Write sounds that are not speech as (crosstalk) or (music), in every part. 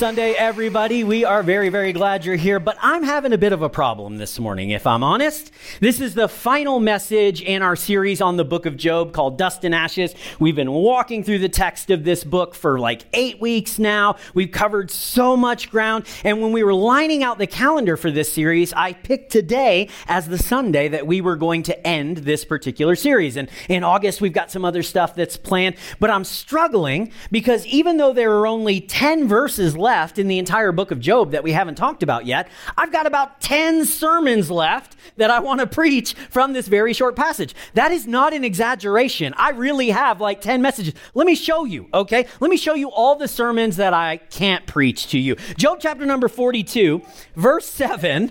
Sunday, everybody. We are very, very glad you're here, but I'm having a bit of a problem this morning, if I'm honest. This is the final message in our series on the book of Job called Dust and Ashes. We've been walking through the text of this book for like eight weeks now. We've covered so much ground. And when we were lining out the calendar for this series, I picked today as the Sunday that we were going to end this particular series. And in August, we've got some other stuff that's planned, but I'm struggling because even though there are only 10 verses, verses left in the entire book of Job that we haven't talked about yet. I've got about 10 sermons left that I want to preach from this very short passage. That is not an exaggeration. I really have like 10 messages. Let me show you, okay? Let me show you all the sermons that I can't preach to you. Job chapter number 42, verse 7.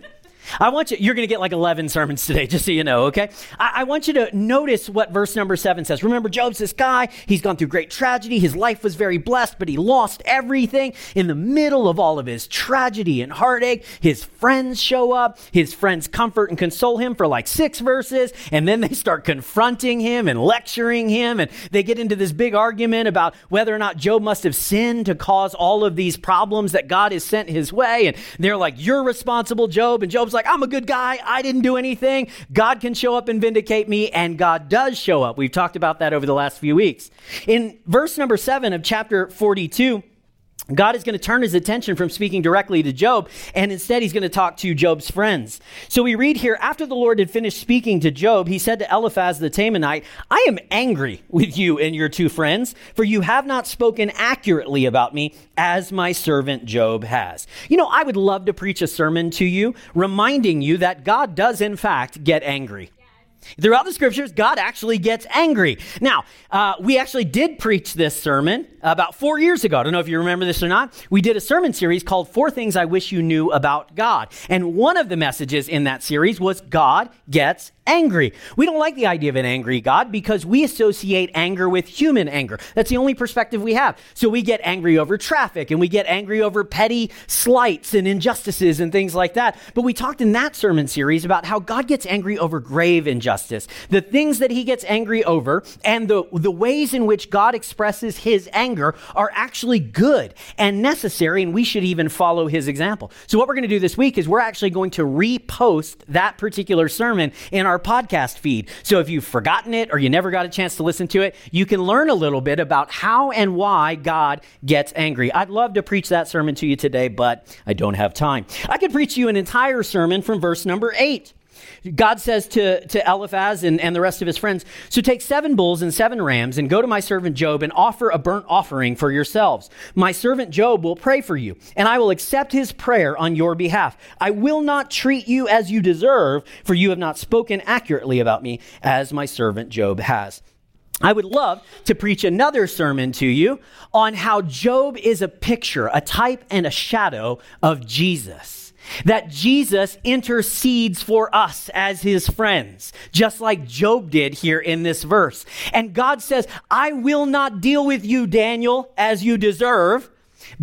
I want you, you're going to get like 11 sermons today, (laughs) just so you know, okay? I, I, want you to notice what verse number seven says. Remember, Job's this guy. He's gone through great tragedy. His life was very blessed, but he lost everything. In the middle of all of his tragedy and heartache, his friends show up. His friends comfort and console him for like six verses, and then they start confronting him and lecturing him, and they get into this big argument about whether or not Job must have sinned to cause all of these problems that God has sent his way. And they're like, You're responsible, Job. And Job's like, like, I'm a good guy. I didn't do anything. God can show up and vindicate me, and God does show up. We've talked about that over the last few weeks. In verse number seven of chapter 42, God is going to turn his attention from speaking directly to Job, and instead he's going to talk to Job's friends. So we read here after the Lord had finished speaking to Job, he said to Eliphaz the Temanite, I am angry with you and your two friends, for you have not spoken accurately about me as my servant Job has. You know, I would love to preach a sermon to you reminding you that God does, in fact, get angry. Throughout the scriptures, God actually gets angry. Now, uh, we actually did preach this sermon about four years ago. I don't know if you remember this or not. We did a sermon series called Four Things I Wish You Knew About God. And one of the messages in that series was God gets angry. We don't like the idea of an angry God because we associate anger with human anger. That's the only perspective we have. So we get angry over traffic and we get angry over petty slights and injustices and things like that. But we talked in that sermon series about how God gets angry over grave the things that he gets angry over, and the, the ways in which God expresses his anger are actually good and necessary, and we should even follow his example. So, what we're going to do this week is we're actually going to repost that particular sermon in our podcast feed. So if you've forgotten it or you never got a chance to listen to it, you can learn a little bit about how and why God gets angry. I'd love to preach that sermon to you today, but I don't have time. I could preach you an entire sermon from verse number eight. God says to, to Eliphaz and, and the rest of his friends, So take seven bulls and seven rams and go to my servant Job and offer a burnt offering for yourselves. My servant Job will pray for you, and I will accept his prayer on your behalf. I will not treat you as you deserve, for you have not spoken accurately about me as my servant Job has. I would love to preach another sermon to you on how Job is a picture, a type, and a shadow of Jesus that Jesus intercedes for us as his friends, just like Job did here in this verse. And God says, I will not deal with you, Daniel, as you deserve.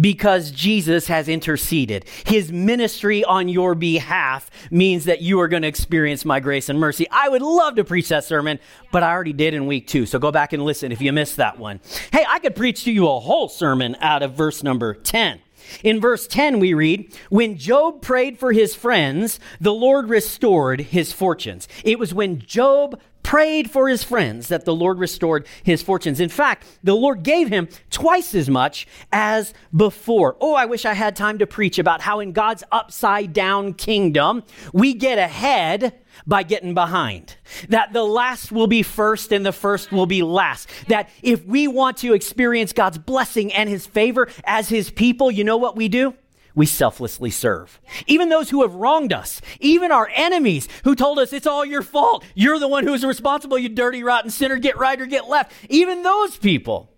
Because Jesus has interceded. His ministry on your behalf means that you are going to experience my grace and mercy. I would love to preach that sermon, but I already did in week two. So go back and listen if you missed that one. Hey, I could preach to you a whole sermon out of verse number 10. In verse 10, we read, When Job prayed for his friends, the Lord restored his fortunes. It was when Job prayed for his friends that the Lord restored his fortunes. In fact, the Lord gave him twice as much as before. Oh, I wish I had time to preach about how in God's upside down kingdom, we get ahead by getting behind. That the last will be first and the first will be last. That if we want to experience God's blessing and his favor as his people, you know what we do? we selflessly serve. Even those who have wronged us, even our enemies who told us it's all your fault, you're the one who's responsible, you dirty, rotten sinner, get right or get left. Even those people,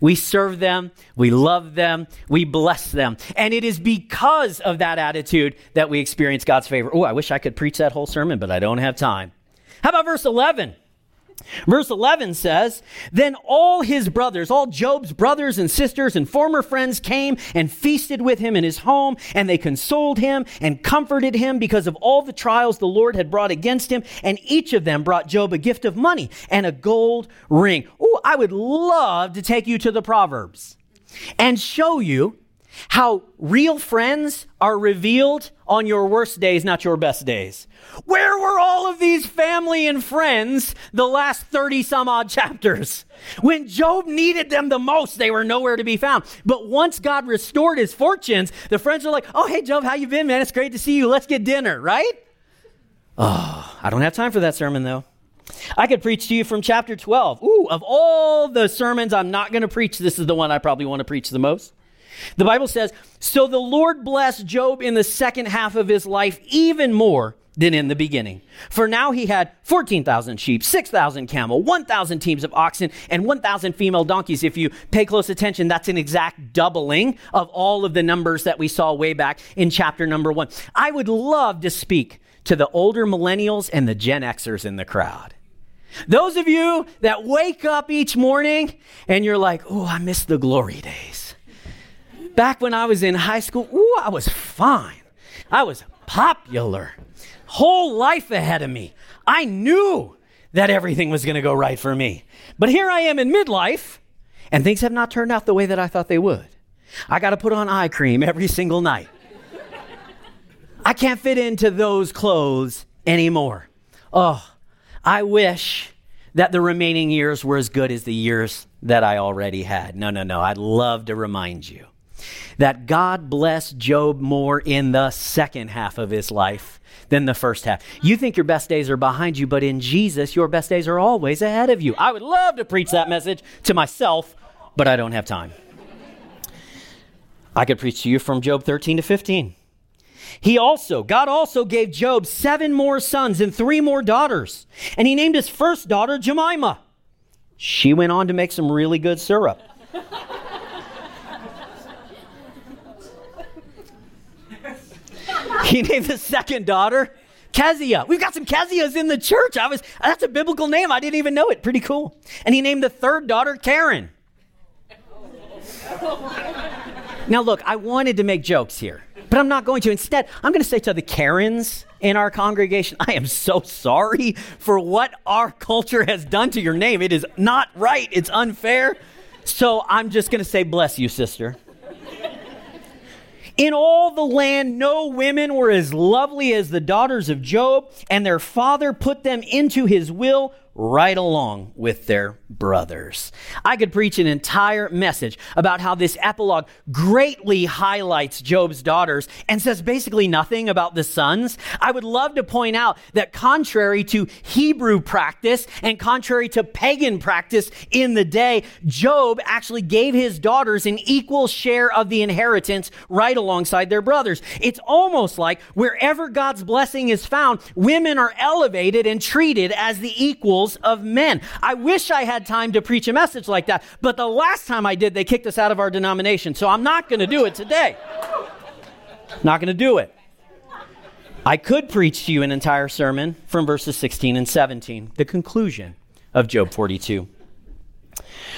we serve them, we love them, we bless them. And it is because of that attitude that we experience God's favor. Oh, I wish I could preach that whole sermon, but I don't have time. How about verse 11? Verse 11 says, Then all his brothers, all Job's brothers and sisters and former friends came and feasted with him in his home, and they consoled him and comforted him because of all the trials the Lord had brought against him. And each of them brought Job a gift of money and a gold ring. I would love to take you to the Proverbs and show you how real friends are revealed on your worst days, not your best days. Where were all of these family and friends the last 30 some odd chapters? When Job needed them the most, they were nowhere to be found. But once God restored his fortunes, the friends are like, "Oh, hey Job, how you been, man? It's great to see you. Let's get dinner," right? Oh, I don't have time for that sermon though. I could preach to you from chapter 12. Ooh, of all the sermons I'm not going to preach, this is the one I probably want to preach the most. The Bible says, So the Lord blessed Job in the second half of his life even more than in the beginning. For now he had 14,000 sheep, 6,000 camel, 1,000 teams of oxen, and 1,000 female donkeys. If you pay close attention, that's an exact doubling of all of the numbers that we saw way back in chapter number one. I would love to speak to the older millennials and the Gen Xers in the crowd. Those of you that wake up each morning and you're like, oh, I miss the glory days. Back when I was in high school, ooh, I was fine. I was popular. Whole life ahead of me. I knew that everything was going to go right for me. But here I am in midlife, and things have not turned out the way that I thought they would. I got to put on eye cream every single night. I can't fit into those clothes anymore. Oh, I wish that the remaining years were as good as the years that I already had. No, no, no. I'd love to remind you that God blessed Job more in the second half of his life than the first half. You think your best days are behind you, but in Jesus, your best days are always ahead of you. I would love to preach that message to myself, but I don't have time. I could preach to you from Job 13 to 15. He also, God also gave Job seven more sons and three more daughters. And he named his first daughter Jemima. She went on to make some really good syrup. he named the second daughter Kezia. We've got some Kezias in the church. I was that's a biblical name. I didn't even know it. Pretty cool. And he named the third daughter Karen. now look, I wanted to make jokes here, but I'm not going to. Instead, I'm going to say to the Karens in our congregation, I am so sorry for what our culture has done to your name. It is not right. It's unfair. So I'm just going to say bless you, sister. In all the land, no women were as lovely as the daughters of Job, and their father put them into his will right along with their brothers. I could preach an entire message about how this epilogue greatly highlights Job's daughters and says basically nothing about the sons. I would love to point out that contrary to Hebrew practice and contrary to pagan practice in the day, Job actually gave his daughters an equal share of the inheritance right alongside their brothers. It's almost like wherever God's blessing is found, women are elevated and treated as the equals of men. I wish I had time to preach a message like that, but the last time I did, they kicked us out of our denomination. So I'm not going to do it today. Not going to do it. I could preach to you an entire sermon from verses 16 and 17, the conclusion of Job 42.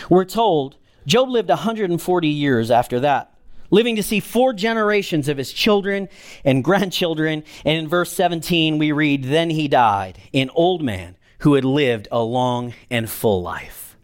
We're told Job lived 140 years after that, living to see four generations of his children and grandchildren. And in verse 17, we read, Then he died, an old man who had lived a long and full life.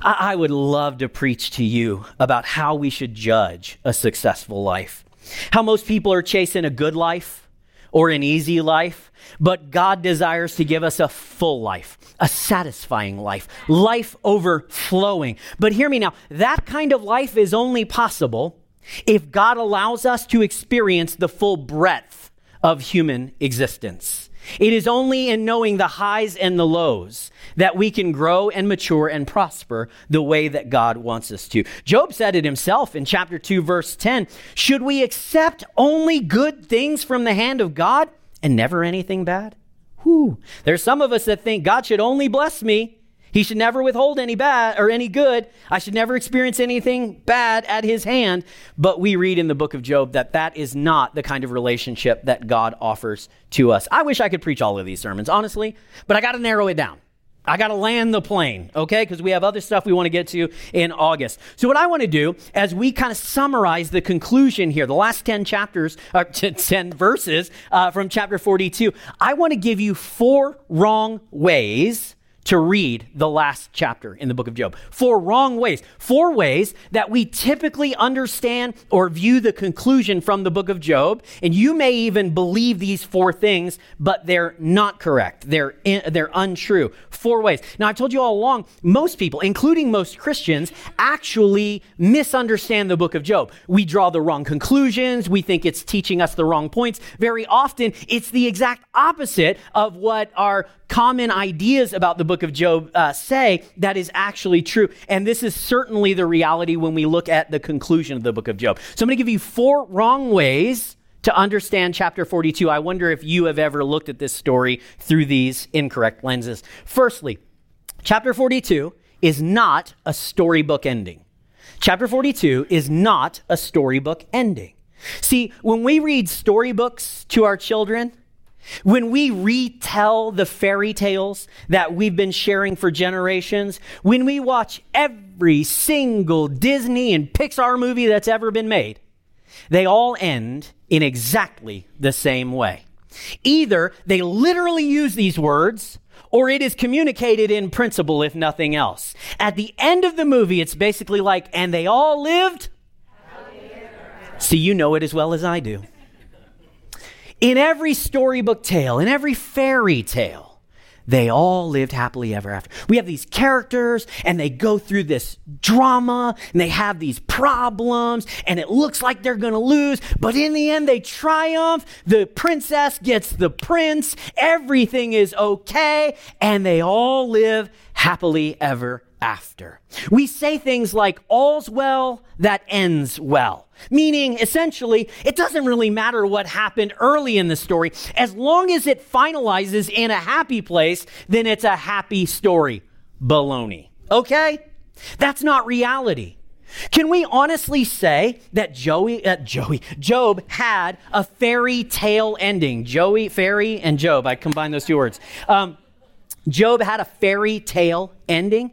I, I would love to preach to you about how we should judge a successful life. How most people are chasing a good life or an easy life, but God desires to give us a full life, a satisfying life, life overflowing. But hear me now, that kind of life is only possible if God allows us to experience the full breadth of human existence. It is only in knowing the highs and the lows that we can grow and mature and prosper the way that God wants us to. Job said it himself in chapter 2, verse 10 Should we accept only good things from the hand of God and never anything bad? Whew. There's some of us that think God should only bless me he should never withhold any bad or any good. I should never experience anything bad at his hand. But we read in the book of Job that that is not the kind of relationship that God offers to us. I wish I could preach all of these sermons, honestly, but I got to narrow it down. I got to land the plane, okay? Because we have other stuff we want to get to in August. So, what I want to do as we kind of summarize the conclusion here, the last 10 chapters, (laughs) or 10 verses uh, from chapter 42, I want to give you four wrong ways to read the last chapter in the book of Job. Four wrong ways. Four ways that we typically understand or view the conclusion from the book of Job. And you may even believe these four things, but they're not correct. They're, in, they're untrue. Four ways. Now, I've told you all along, most people, including most Christians, actually misunderstand the book of Job. We draw the wrong conclusions. We think it's teaching us the wrong points. Very often, it's the exact opposite of what our common ideas about the book of Job uh, say that is actually true. And this is certainly the reality when we look at the conclusion of the book of Job. So I'm going to give you four wrong ways to understand chapter 42. I wonder if you have ever looked at this story through these incorrect lenses. Firstly, chapter 42 is not a storybook ending. Chapter 42 is not a storybook ending. See, when we read storybooks to our children, when we retell the fairy tales that we've been sharing for generations, when we watch every single Disney and Pixar movie that's ever been made, they all end in exactly the same way. Either they literally use these words, or it is communicated in principle, if nothing else. At the end of the movie, it's basically like, and they all lived. See, you know it as well as I do. In every storybook tale, in every fairy tale, they all lived happily ever after. We have these characters and they go through this drama and they have these problems and it looks like they're going to lose, but in the end they triumph. The princess gets the prince. Everything is okay and they all live happily ever after. We say things like, all's well that ends well, meaning essentially, it doesn't really matter what happened early in the story. As long as it finalizes in a happy place, then it's a happy story. Baloney. Okay? That's not reality. Can we honestly say that Joey, uh, Joey, Job had a fairy tale ending? Joey, fairy, and Job. I combine those two words. Um, Job had a fairy tale ending.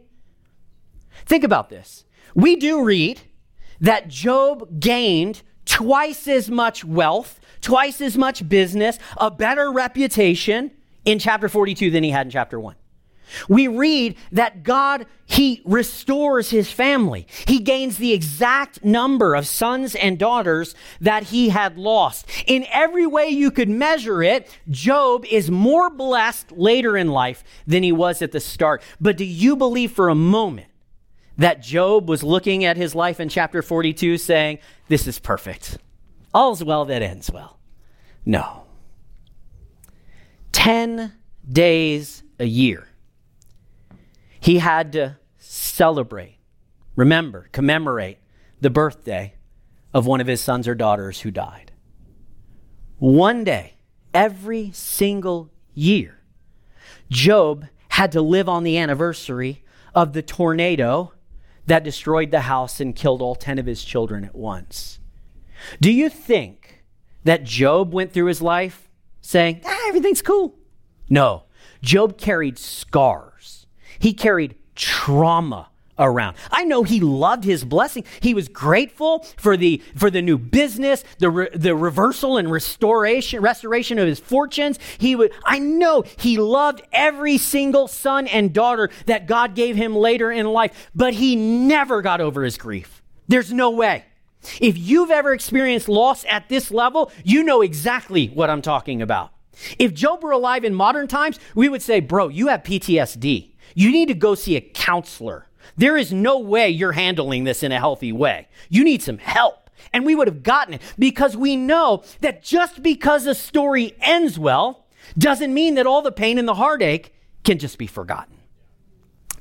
Think about this. We do read that Job gained twice as much wealth, twice as much business, a better reputation in chapter 42 than he had in chapter 1. We read that God, He restores His family. He gains the exact number of sons and daughters that He had lost. In every way you could measure it, Job is more blessed later in life than he was at the start. But do you believe for a moment that Job was looking at his life in chapter 42 saying, This is perfect. All's well that ends well. No. 10 days a year. He had to celebrate, remember, commemorate the birthday of one of his sons or daughters who died. One day, every single year, Job had to live on the anniversary of the tornado that destroyed the house and killed all 10 of his children at once. Do you think that Job went through his life saying, ah, everything's cool? No. Job carried scars, he carried trauma around. I know he loved his blessing. He was grateful for the for the new business, the re, the reversal and restoration restoration of his fortunes. He would I know he loved every single son and daughter that God gave him later in life, but he never got over his grief. There's no way. If you've ever experienced loss at this level, you know exactly what I'm talking about. If Job were alive in modern times, we would say, Bro, you have PTSD. You need to go see a counselor. There is no way you're handling this in a healthy way. You need some help. And we would have gotten it because we know that just because a story ends well doesn't mean that all the pain and the heartache can just be forgotten.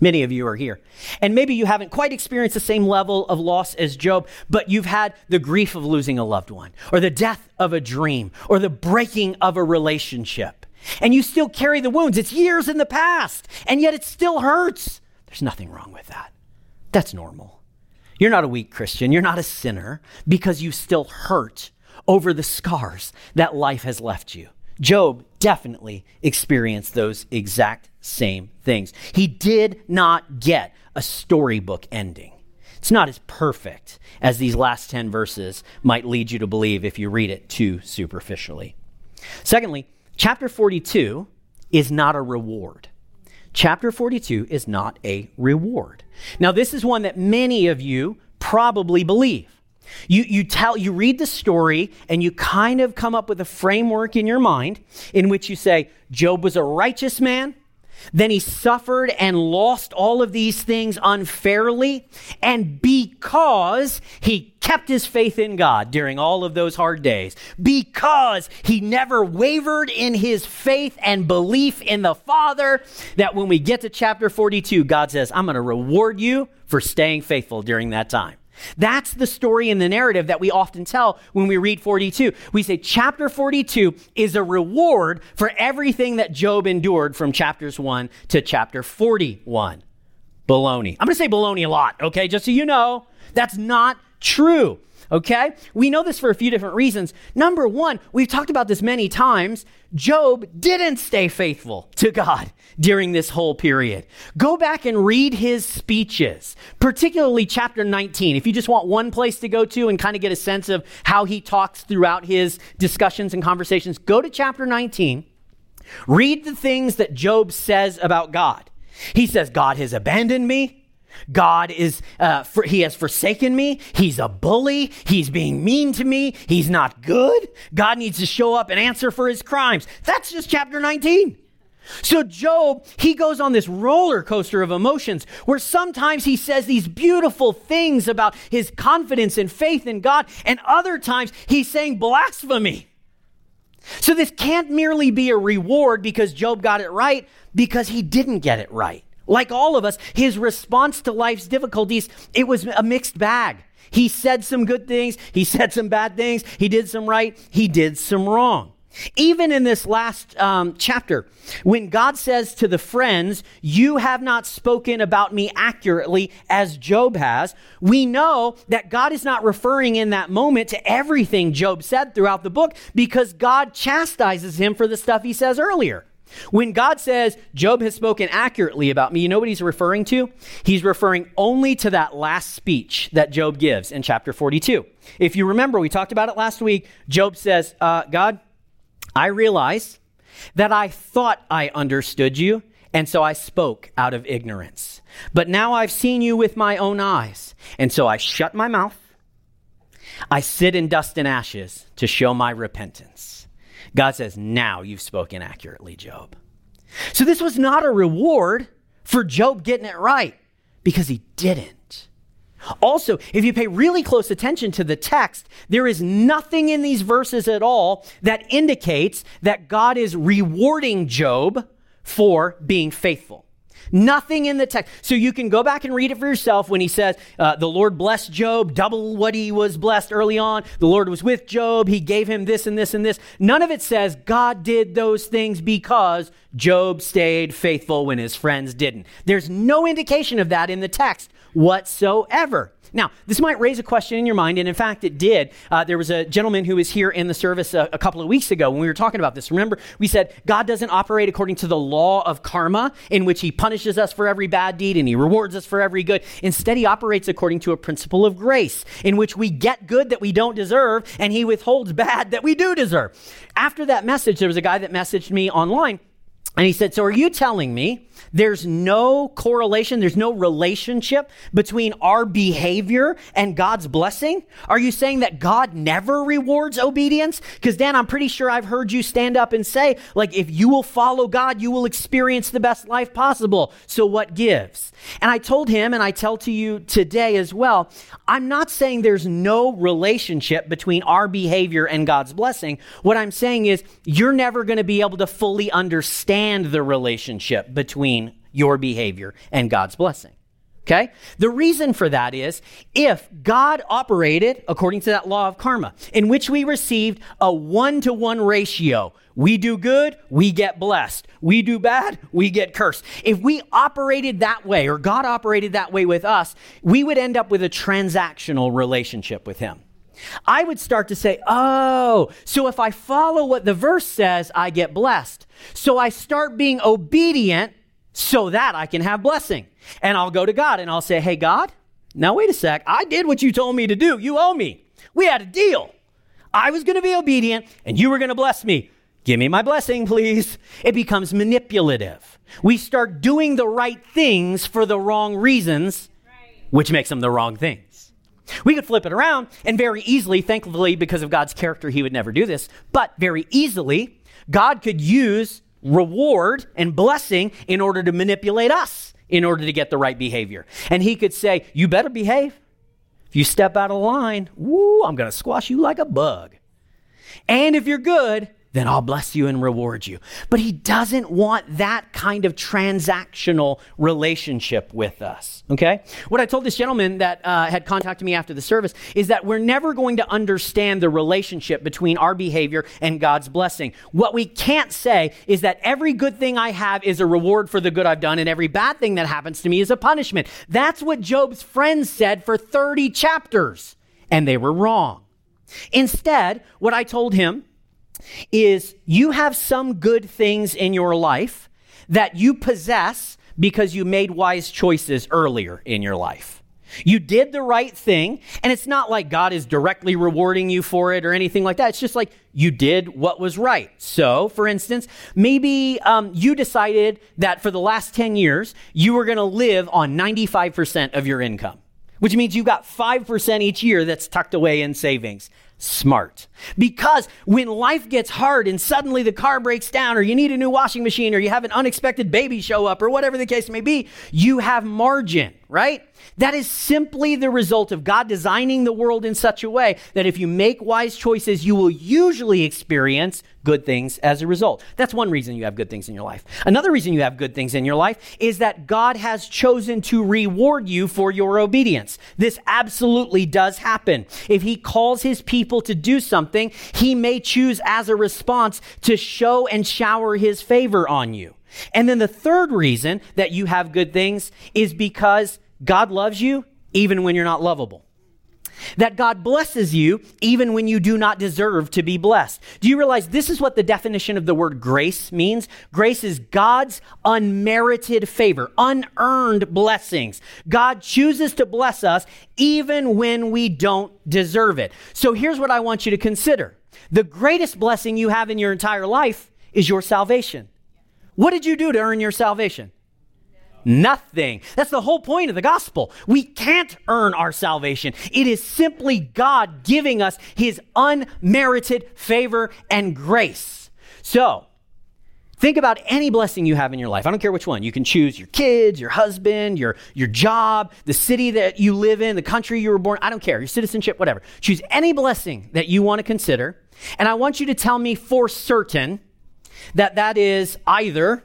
Many of you are here. And maybe you haven't quite experienced the same level of loss as Job, but you've had the grief of losing a loved one, or the death of a dream, or the breaking of a relationship. And you still carry the wounds. It's years in the past, and yet it still hurts. There's nothing wrong with that. That's normal. You're not a weak Christian. You're not a sinner because you still hurt over the scars that life has left you. Job definitely experienced those exact same things. He did not get a storybook ending. It's not as perfect as these last 10 verses might lead you to believe if you read it too superficially. Secondly, chapter 42 is not a reward. Chapter 42 is not a reward. Now, this is one that many of you probably believe. You, you tell you read the story and you kind of come up with a framework in your mind in which you say Job was a righteous man then he suffered and lost all of these things unfairly. And because he kept his faith in God during all of those hard days, because he never wavered in his faith and belief in the Father, that when we get to chapter 42, God says, I'm going to reward you for staying faithful during that time. That's the story and the narrative that we often tell when we read 42. We say chapter 42 is a reward for everything that Job endured from chapters 1 to chapter 41. Baloney. I'm going to say baloney a lot, okay? Just so you know, that's not true okay? We know this for a few different reasons. Number one, we've talked about this many times. Job didn't stay faithful to God during this whole period. Go back and read his speeches, particularly chapter 19. If you just want one place to go to and kind of get a sense of how he talks throughout his discussions and conversations, go to chapter 19. Read the things that Job says about God. He says, God has abandoned me. God is, uh, for, he has forsaken me. He's a bully. He's being mean to me. He's not good. God needs to show up and answer for his crimes. That's just chapter 19. So, Job, he goes on this roller coaster of emotions where sometimes he says these beautiful things about his confidence and faith in God, and other times he's saying blasphemy. So, this can't merely be a reward because Job got it right, because he didn't get it right. Like all of us, his response to life's difficulties, it was a mixed bag. He said some good things, he said some bad things, he did some right, he did some wrong. Even in this last um, chapter, when God says to the friends, You have not spoken about me accurately as Job has, we know that God is not referring in that moment to everything Job said throughout the book because God chastises him for the stuff he says earlier. When God says, Job has spoken accurately about me, you know what he's referring to? He's referring only to that last speech that Job gives in chapter 42. If you remember, we talked about it last week. Job says, uh, God, I realize that I thought I understood you, and so I spoke out of ignorance. But now I've seen you with my own eyes, and so I shut my mouth. I sit in dust and ashes to show my repentance. God says, Now you've spoken accurately, Job. So this was not a reward for Job getting it right because he didn't. Also, if you pay really close attention to the text, there is nothing in these verses at all that indicates that God is rewarding Job for being faithful. Nothing in the text. So you can go back and read it for yourself when he says, uh, The Lord blessed Job, double what he was blessed early on. The Lord was with Job. He gave him this and this and this. None of it says God did those things because Job stayed faithful when his friends didn't. There's no indication of that in the text whatsoever. Now, this might raise a question in your mind, and in fact, it did. Uh, there was a gentleman who was here in the service a, a, couple of weeks ago when we were talking about this. Remember, we said God doesn't operate according to the law of karma, in which He punishes us for every bad deed and He rewards us for every good. Instead, He operates according to a principle of grace, in which we get good that we don't deserve, and He withholds bad that we do deserve. After that message, there was a guy that messaged me online, and he said, So are you telling me? There's no correlation, there's no relationship between our behavior and God's blessing? Are you saying that God never rewards obedience? Because, Dan, I'm pretty sure I've heard you stand up and say, like, if you will follow God, you will experience the best life possible. So, what gives? And I told him, and I tell to you today as well, I'm not saying there's no relationship between our behavior and God's blessing. What I'm saying is, you're never going to be able to fully understand the relationship between your behavior and God's blessing. Okay? The reason for that is if God operated according to that law of karma, in which we received a one to one ratio, we do good, we get blessed. We do bad, we get cursed. If we operated that way, or God operated that way with us, we would end up with a transactional relationship with Him. I would start to say, oh, so if I follow what the verse says, I get blessed. So I start being obedient so that I can have blessing. And I'll go to God and I'll say, Hey, God, now wait a sec. I did what you told me to do. You owe me. We had a deal. I was going to be obedient and you were going to bless me. Give me my blessing, please. It becomes manipulative. We start doing the right things for the wrong reasons, which makes them the wrong things. We could flip it around and very easily, thankfully, because of God's character, he would never do this, but very easily, God could use reward and blessing in order to manipulate us in order to get the right behavior. And he could say, You better behave. If you step out of line, woo, I'm going to squash you like a bug. And if you're good, then I'll bless you and reward you. But he doesn't want that kind of transactional relationship with us. Okay? What I told this gentleman that uh, had contacted me after the service is that we're never going to understand the relationship between our behavior and God's blessing. What we can't say is that every good thing I have is a reward for the good I've done, and every bad thing that happens to me is a punishment. That's what Job's friends said for 30 chapters, and they were wrong. Instead, what I told him is you have some good things in your life that you possess because you made wise choices earlier in your life. You did the right thing, and it's not like God is directly rewarding you for it or anything like that. It's just like you did what was right. So, for instance, maybe um, you decided that for the last 10 years, you were going to live on 95% of your income, which means you got 5% each year that's tucked away in savings smart. Because when life gets hard and suddenly the car breaks down, or you need a new washing machine, or you have an unexpected baby show up, or whatever the case may be, you have margin, right? That is simply the result of God designing the world in such a way that if you make wise choices, you will usually experience good things as a result. That's one reason you have good things in your life. Another reason you have good things in your life is that God has chosen to reward you for your obedience. This absolutely does happen. If He calls His people to do something, He may choose as a response to show and shower His favor on you. And then the third reason that you have good things is because God loves you even when you're not lovable. That God blesses you even when you do not deserve to be blessed. Do you realize this is what the definition of the word grace means? Grace is God's unmerited favor, unearned blessings. God chooses to bless us even when we don't deserve it. So here's what I want you to consider the greatest blessing you have in your entire life is your salvation. What did you do to earn your salvation? Nothing. That's the whole point of the gospel. We can't earn our salvation. It is simply God giving us his unmerited favor and grace. So, think about any blessing you have in your life. I don't care which one. You can choose your kids, your husband, your, your job, the city that you live in, the country you were born. I don't care. Your citizenship, whatever. Choose any blessing that you want to consider. And I want you to tell me for certain that that is either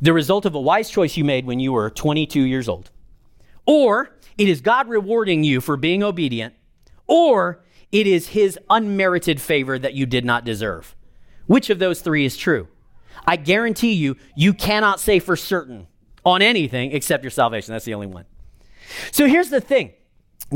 the result of a wise choice you made when you were 22 years old. Or it is God rewarding you for being obedient, or it is his unmerited favor that you did not deserve. Which of those three is true? I guarantee you, you cannot say for certain on anything except your salvation. That's the only one. So here's the thing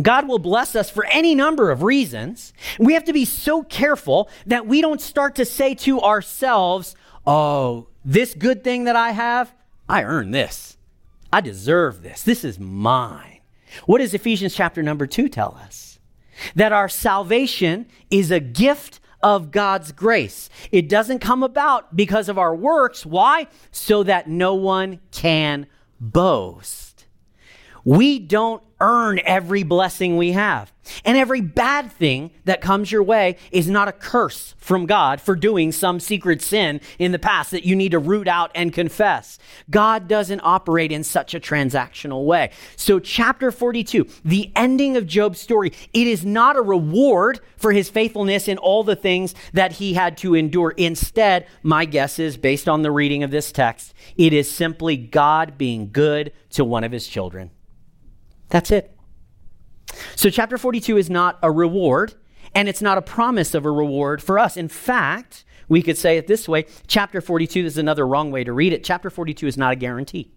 God will bless us for any number of reasons. We have to be so careful that we don't start to say to ourselves, oh, this good thing that I have, I earn this. I deserve this. This is mine. What does Ephesians chapter number 2 tell us? That our salvation is a gift of God's grace. It doesn't come about because of our works. Why? So that no one can boast. We don't earn every blessing we have. And every bad thing that comes your way is not a curse from God for doing some secret sin in the past that you need to root out and confess. God doesn't operate in such a transactional way. So, chapter 42, the ending of Job's story, it is not a reward for his faithfulness in all the things that he had to endure. Instead, my guess is, based on the reading of this text, it is simply God being good to one of his children. That's it. So, chapter 42 is not a reward, and it's not a promise of a reward for us. In fact, we could say it this way chapter 42 this is another wrong way to read it. Chapter 42 is not a guarantee.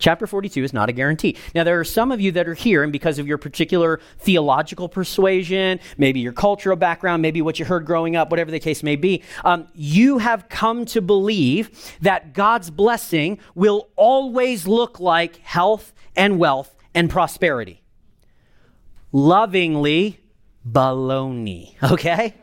Chapter 42 is not a guarantee. Now, there are some of you that are here, and because of your particular theological persuasion, maybe your cultural background, maybe what you heard growing up, whatever the case may be, um, you have come to believe that God's blessing will always look like health and wealth and prosperity. Lovingly, baloney, (laughs) okay?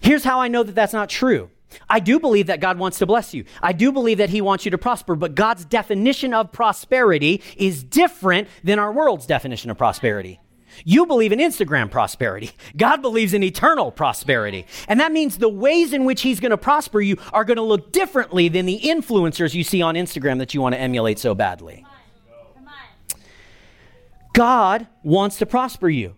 Here's how I know that that's not true. I do believe that God wants to bless you. I do believe that He wants you to prosper, but God's definition of prosperity is different than our world's definition of prosperity. You believe in Instagram prosperity. (laughs) God believes in eternal prosperity. And that means the ways in which He's going to prosper you are going to look differently than the influencers you see on Instagram that you want to emulate so badly. God wants to prosper you,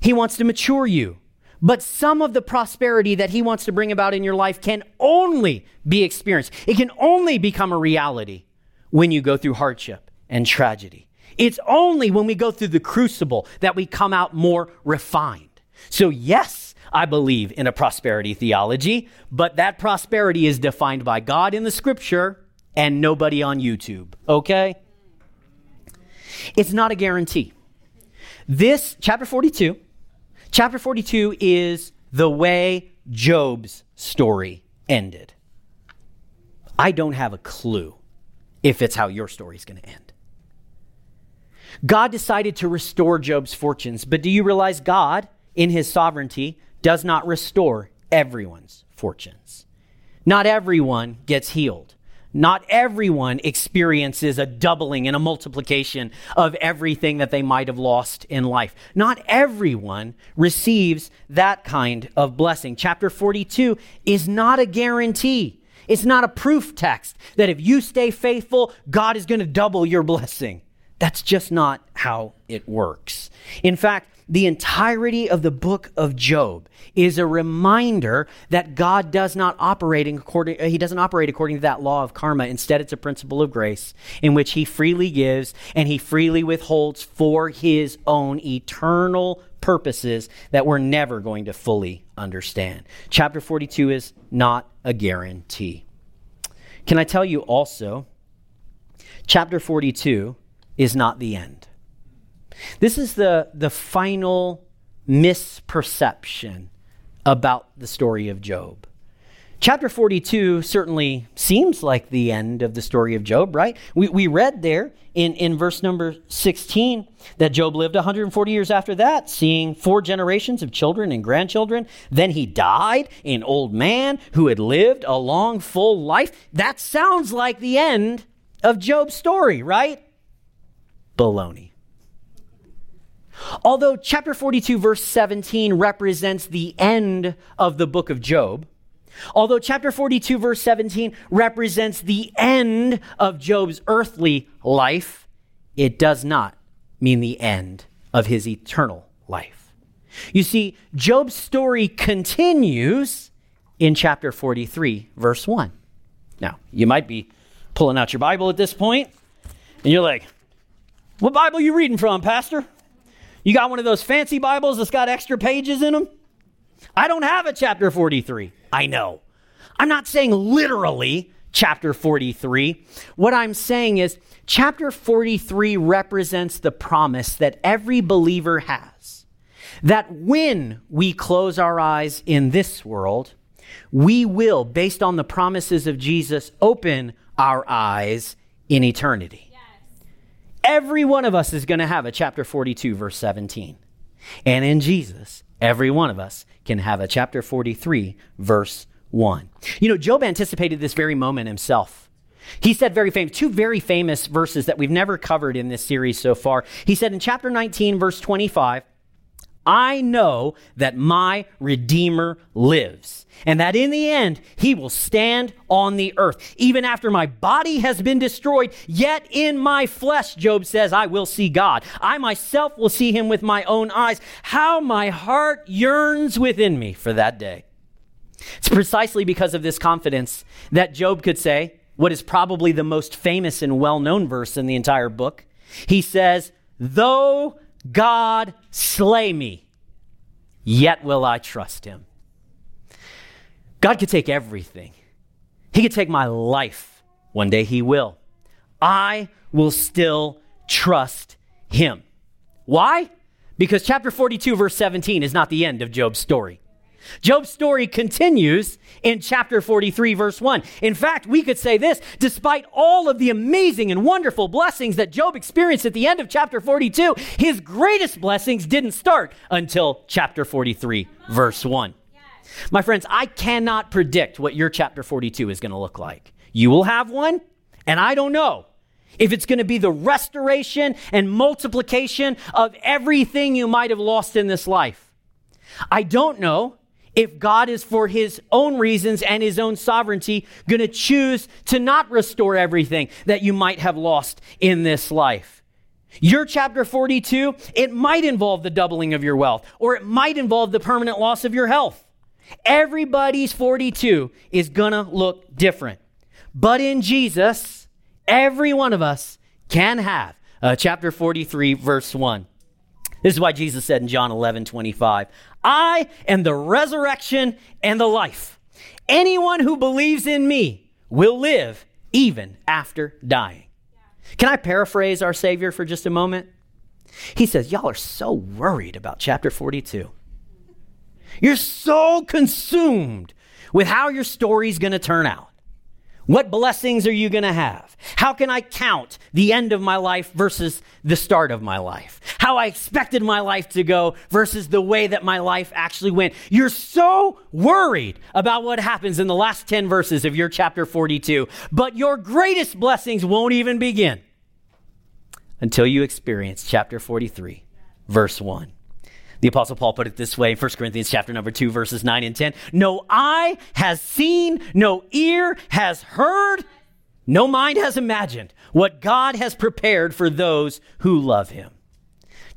He wants to mature you. But some of the prosperity that He wants to bring about in your life can only be experienced. It can only become a reality when you go through hardship and tragedy. It's only when we go through the crucible that we come out more refined. So, yes, I believe in a prosperity theology, but that prosperity is defined by God in the scripture and nobody on YouTube, okay? It's not a guarantee. This, chapter 42, chapter 42 is the way Job's story ended. I don't have a clue if it's how your story is going to end. God decided to restore Job's fortunes, but do you realize God, in his sovereignty, does not restore everyone's fortunes? Not everyone gets healed. Not everyone experiences a doubling and a multiplication of everything that they might have lost in life. Not everyone receives that kind of blessing. Chapter 42 is not a guarantee. It's not a proof text that if you stay faithful, God is going to double your blessing. That's just not how it works. In fact, the entirety of the book of Job is a reminder that God does not operate according uh, he doesn't operate according to that law of karma. Instead, it's a principle of grace in which he freely gives and he freely withholds for his own eternal purposes that we're never going to fully understand. Chapter 42 is not a guarantee. Can I tell you also chapter 42 is not the end. This is the, the final misperception about the story of Job. Chapter 42 certainly seems like the end of the story of Job, right? We, we read there in, in verse number 16 that Job lived 140 years after that, seeing four generations of children and grandchildren. Then he died, an old man who had lived a long, full life. That sounds like the end of Job's story, right? baloney. Although chapter 42, verse 17 represents the end of the book of Job, although chapter 42, verse 17 represents the end of Job's earthly life, it does not mean the end of his eternal life. You see, Job's story continues in chapter 43, verse 1. Now, you might be pulling out your Bible at this point, and you're like, what Bible are you reading from, Pastor? You got one of those fancy Bibles that's got extra pages in them? I don't have a chapter 43. I know. I'm not saying literally chapter 43. What I'm saying is chapter 43 represents the promise that every believer has that when we close our eyes in this world, we will, based on the promises of Jesus, open our eyes in eternity. Every one of us is going to have a chapter 42, verse 17. And in Jesus, every one of us can have a chapter 43, verse 1. You know, Job anticipated this very moment himself. He said very famous, two very famous verses that we've never covered in this series so far. He said in chapter 19, verse 25, I know that my Redeemer lives, and that in the end he will stand on the earth. Even after my body has been destroyed, yet in my flesh, Job says, I will see God. I myself will see him with my own eyes. How my heart yearns within me for that day. It's precisely because of this confidence that Job could say what is probably the most famous and well known verse in the entire book. He says, Though God slay me, yet will I trust him. God could take everything. He could take my life. One day he will. I will still trust him. Why? Because chapter 42, verse 17 is not the end of Job's story. Job's story continues in chapter 43, verse 1. In fact, we could say this despite all of the amazing and wonderful blessings that Job experienced at the end of chapter 42, his greatest blessings didn't start until chapter 43, verse 1. My friends, I cannot predict what your chapter 42 is going to look like. You will have one, and I don't know if it's going to be the restoration and multiplication of everything you might have lost in this life. I don't know if God is, for his own reasons and his own sovereignty, going to choose to not restore everything that you might have lost in this life. Your chapter 42, it might involve the doubling of your wealth, or it might involve the permanent loss of your health. Everybody's 42 is going to look different. But in Jesus, every one of us can have uh, chapter 43, verse 1. This is why Jesus said in John 11, 25, I am the resurrection and the life. Anyone who believes in me will live even after dying. Can I paraphrase our Savior for just a moment? He says, Y'all are so worried about chapter 42. You're so consumed with how your story's going to turn out. What blessings are you going to have? How can I count the end of my life versus the start of my life? How I expected my life to go versus the way that my life actually went. You're so worried about what happens in the last 10 verses of your chapter 42, but your greatest blessings won't even begin until you experience chapter 43, verse 1. The apostle Paul put it this way, 1 Corinthians chapter number 2 verses 9 and 10. No eye has seen, no ear has heard, no mind has imagined what God has prepared for those who love him.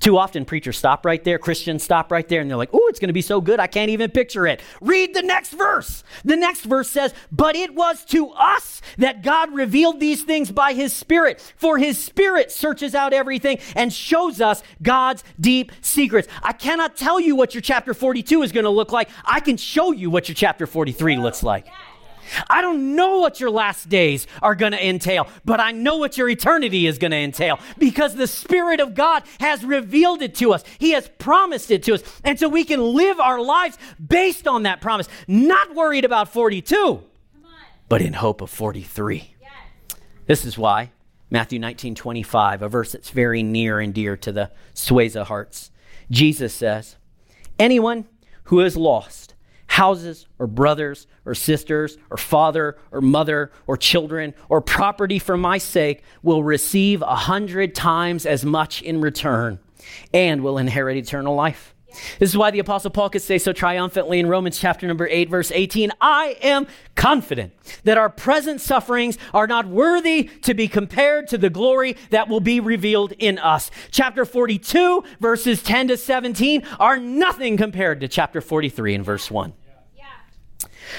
Too often, preachers stop right there, Christians stop right there, and they're like, oh, it's going to be so good, I can't even picture it. Read the next verse. The next verse says, But it was to us that God revealed these things by his Spirit, for his Spirit searches out everything and shows us God's deep secrets. I cannot tell you what your chapter 42 is going to look like. I can show you what your chapter 43 looks like. I don't know what your last days are going to entail, but I know what your eternity is going to entail because the Spirit of God has revealed it to us. He has promised it to us. And so we can live our lives based on that promise, not worried about 42, but in hope of 43. Yes. This is why Matthew 19 25, a verse that's very near and dear to the Sueza hearts. Jesus says, Anyone who is lost houses or brothers or sisters or father or mother or children or property for my sake will receive a hundred times as much in return and will inherit eternal life. This is why the Apostle Paul could say so triumphantly in Romans chapter number 8, verse 18 I am confident that our present sufferings are not worthy to be compared to the glory that will be revealed in us. Chapter 42, verses 10 to 17, are nothing compared to chapter 43 and verse 1.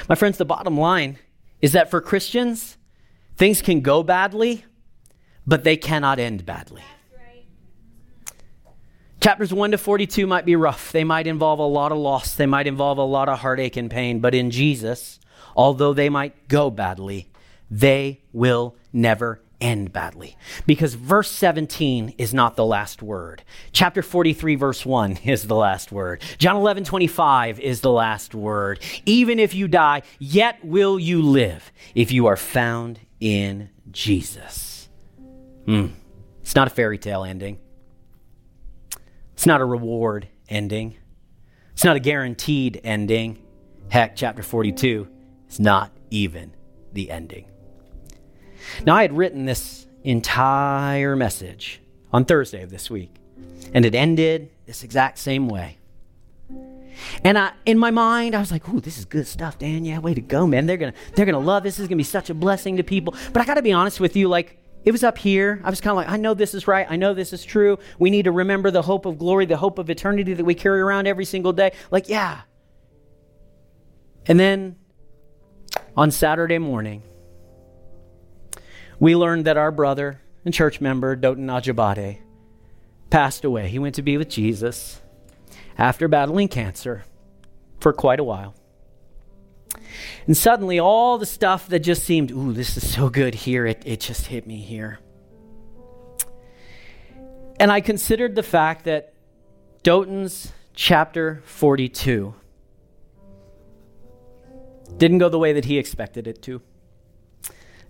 My friends, the bottom line is that for Christians, things can go badly, but they cannot end badly. Chapters 1 to 42 might be rough. They might involve a lot of loss. They might involve a lot of heartache and pain. But in Jesus, although they might go badly, they will never end badly. Because verse 17 is not the last word. Chapter 43, verse 1 (laughs) is the last word. John 11, 25 is the last word. Even if you die, yet will you live if you are found in Jesus. Hmm. It's not a fairy tale ending. It's not a reward ending. It's not a guaranteed ending. Heck, chapter 42 is not even the ending. Now, I had written this entire message on Thursday of this week, and it ended this exact same way. And I, in my mind, I was like, "Ooh, this is good stuff, Dan. Yeah, way to go, man. They're gonna, they're gonna love this. This is gonna be such a blessing to people." But I got to be honest with you, like it was up here. I was kind of like, I know this is right. I know this is true. We need to remember the hope of glory, the hope of eternity that we carry around every single day. Like, yeah. And then on Saturday morning, we learned that our brother and church member, Dotun Ajibade, passed away. He went to be with Jesus after battling cancer for quite a while. And suddenly, all the stuff that just seemed, ooh, this is so good here, it, it just hit me here. And I considered the fact that Dotun's chapter 42 didn't go the way that he expected it to.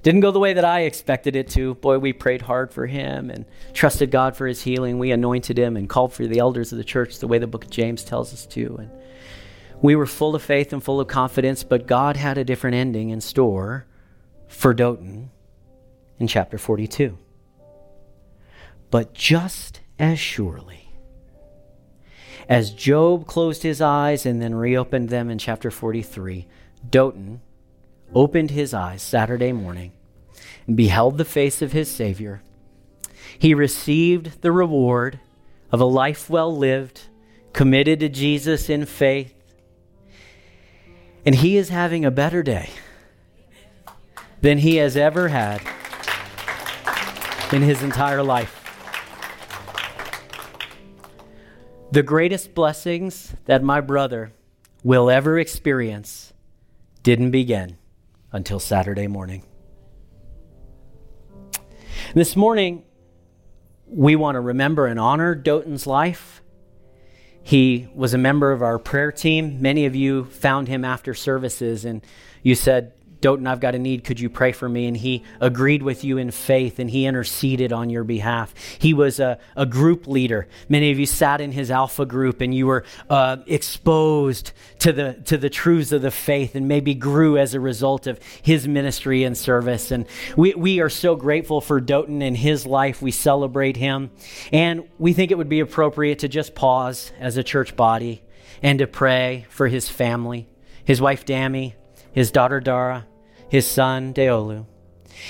Didn't go the way that I expected it to. Boy, we prayed hard for him and trusted God for his healing. We anointed him and called for the elders of the church the way the book of James tells us to. And We were full of faith and full of confidence, but God had a different ending in store for Dotun in chapter 42. But just as surely as Job closed his eyes and then reopened them in chapter 43, Dotun opened his eyes Saturday morning and beheld the face of his Savior. He received the reward of a life well lived, committed to Jesus in faith, and he is having a better day than he has ever had in his entire life. The greatest blessings that my brother will ever experience didn't begin until Saturday morning. This morning, we want to remember and honor Dotun's life. He was a member of our prayer team. Many of you found him after services and you said, Dotun, I've got a need. Could you pray for me? And he agreed with you in faith and he interceded on your behalf. He was a, a group leader. Many of you sat in his alpha group and you were uh, exposed to the, to the truths of the faith and maybe grew as a result of his ministry and service. And we, we are so grateful for Dotun and his life. We celebrate him. And we think it would be appropriate to just pause as a church body and to pray for his family, his wife, Dammy, his daughter, Dara his son Deolu,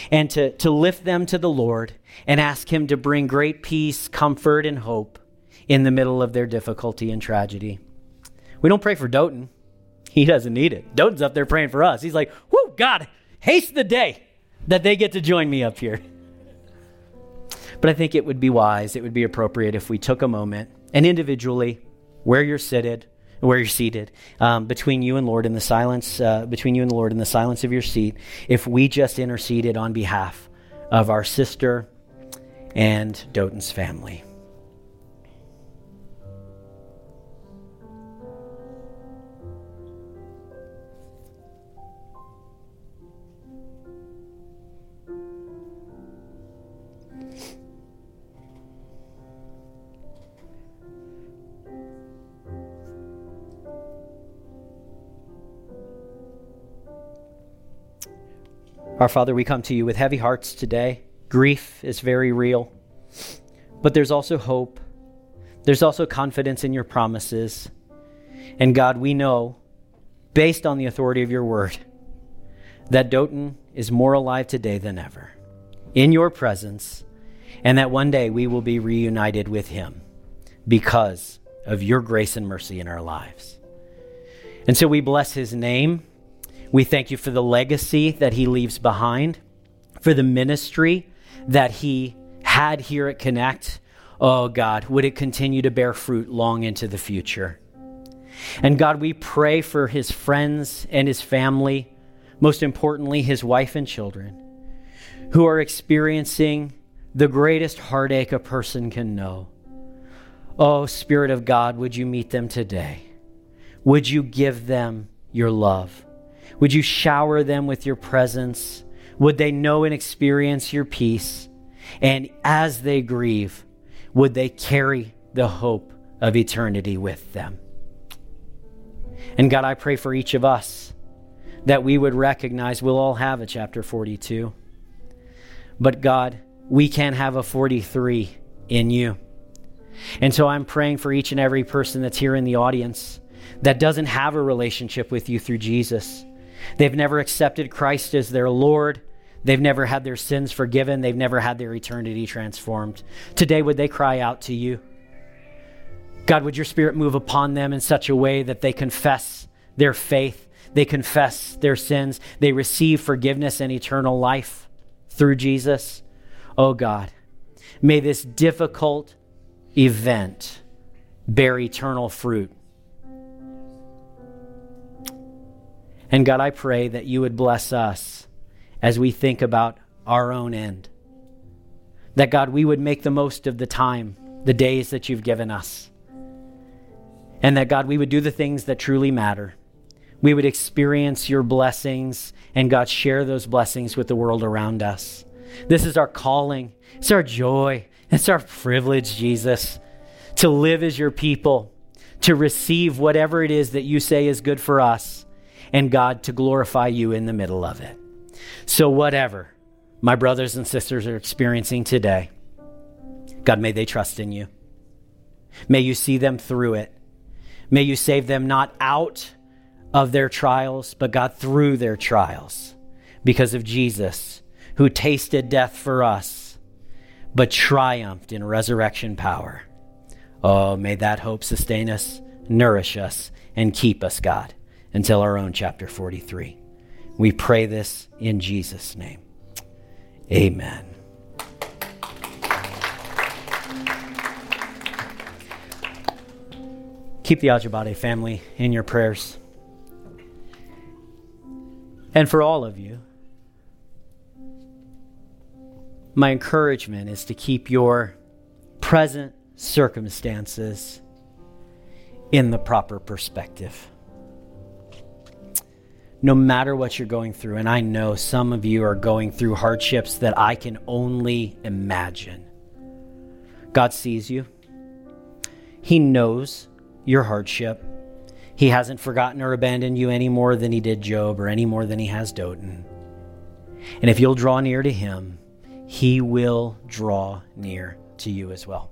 and to, to lift them to the Lord and ask Him to bring great peace, comfort, and hope in the middle of their difficulty and tragedy. We don't pray for Dotun. He doesn't need it. Dotun's up there praying for us. He's like, whoo, God, haste the day that they get to join me up here. But I think it would be wise, it would be appropriate if we took a moment and individually, where you're seated, where you're seated, um, between you and Lord in the silence, uh, between you and the Lord in the silence of your seat, if we just interceded on behalf of our sister and Dotun's family. Our Father, we come to you with heavy hearts today. Grief is very real, but there's also hope. There's also confidence in your promises. And God, we know, based on the authority of your word, that Dotun is more alive today than ever in your presence, and that one day we will be reunited with him because of your grace and mercy in our lives. And so we bless his name. We thank you for the legacy that he leaves behind, for the ministry that he had here at Connect. Oh God, would it continue to bear fruit long into the future? And God, we pray for his friends and his family, most importantly, his wife and children, who are experiencing the greatest heartache a person can know. Oh, Spirit of God, would you meet them today? Would you give them your love? Would you shower them with your presence? Would they know and experience your peace? And as they grieve, would they carry the hope of eternity with them? And God, I pray for each of us that we would recognize we'll all have a chapter 42. But God, we can have a 43 in you. And so I'm praying for each and every person that's here in the audience that doesn't have a relationship with you through Jesus. They've never accepted Christ as their Lord. They've never had their sins forgiven. They've never had their eternity transformed. Today, would they cry out to you? God, would your spirit move upon them in such a way that they confess their faith, they confess their sins, they receive forgiveness and eternal life through Jesus? Oh God, may this difficult event bear eternal fruit And God, I pray that you would bless us as we think about our own end. That God, we would make the most of the time, the days that you've given us. And that God, we would do the things that truly matter. We would experience your blessings and God, share those blessings with the world around us. This is our calling. It's our joy. It's our privilege, Jesus, to live as your people to receive whatever it is that you say is good for us, and God to glorify you in the middle of it. So, whatever my brothers and sisters are experiencing today, God, may they trust in you. May you see them through it. May you save them not out of their trials, but God, through their trials because of Jesus, who tasted death for us, but triumphed in resurrection power. Oh, may that hope sustain us, nourish us, and keep us, God, until our own chapter 43. We pray this in Jesus' name. Amen. Keep the Ajibade family in your prayers. And for all of you, my encouragement is to keep your present circumstances in the proper perspective. No matter what you're going through, and I know some of you are going through hardships that I can only imagine. God sees you, He knows your hardship. He hasn't forgotten or abandoned you any more than He did Job or any more than He has Dotun. And if you'll draw near to Him, He will draw near to you as well.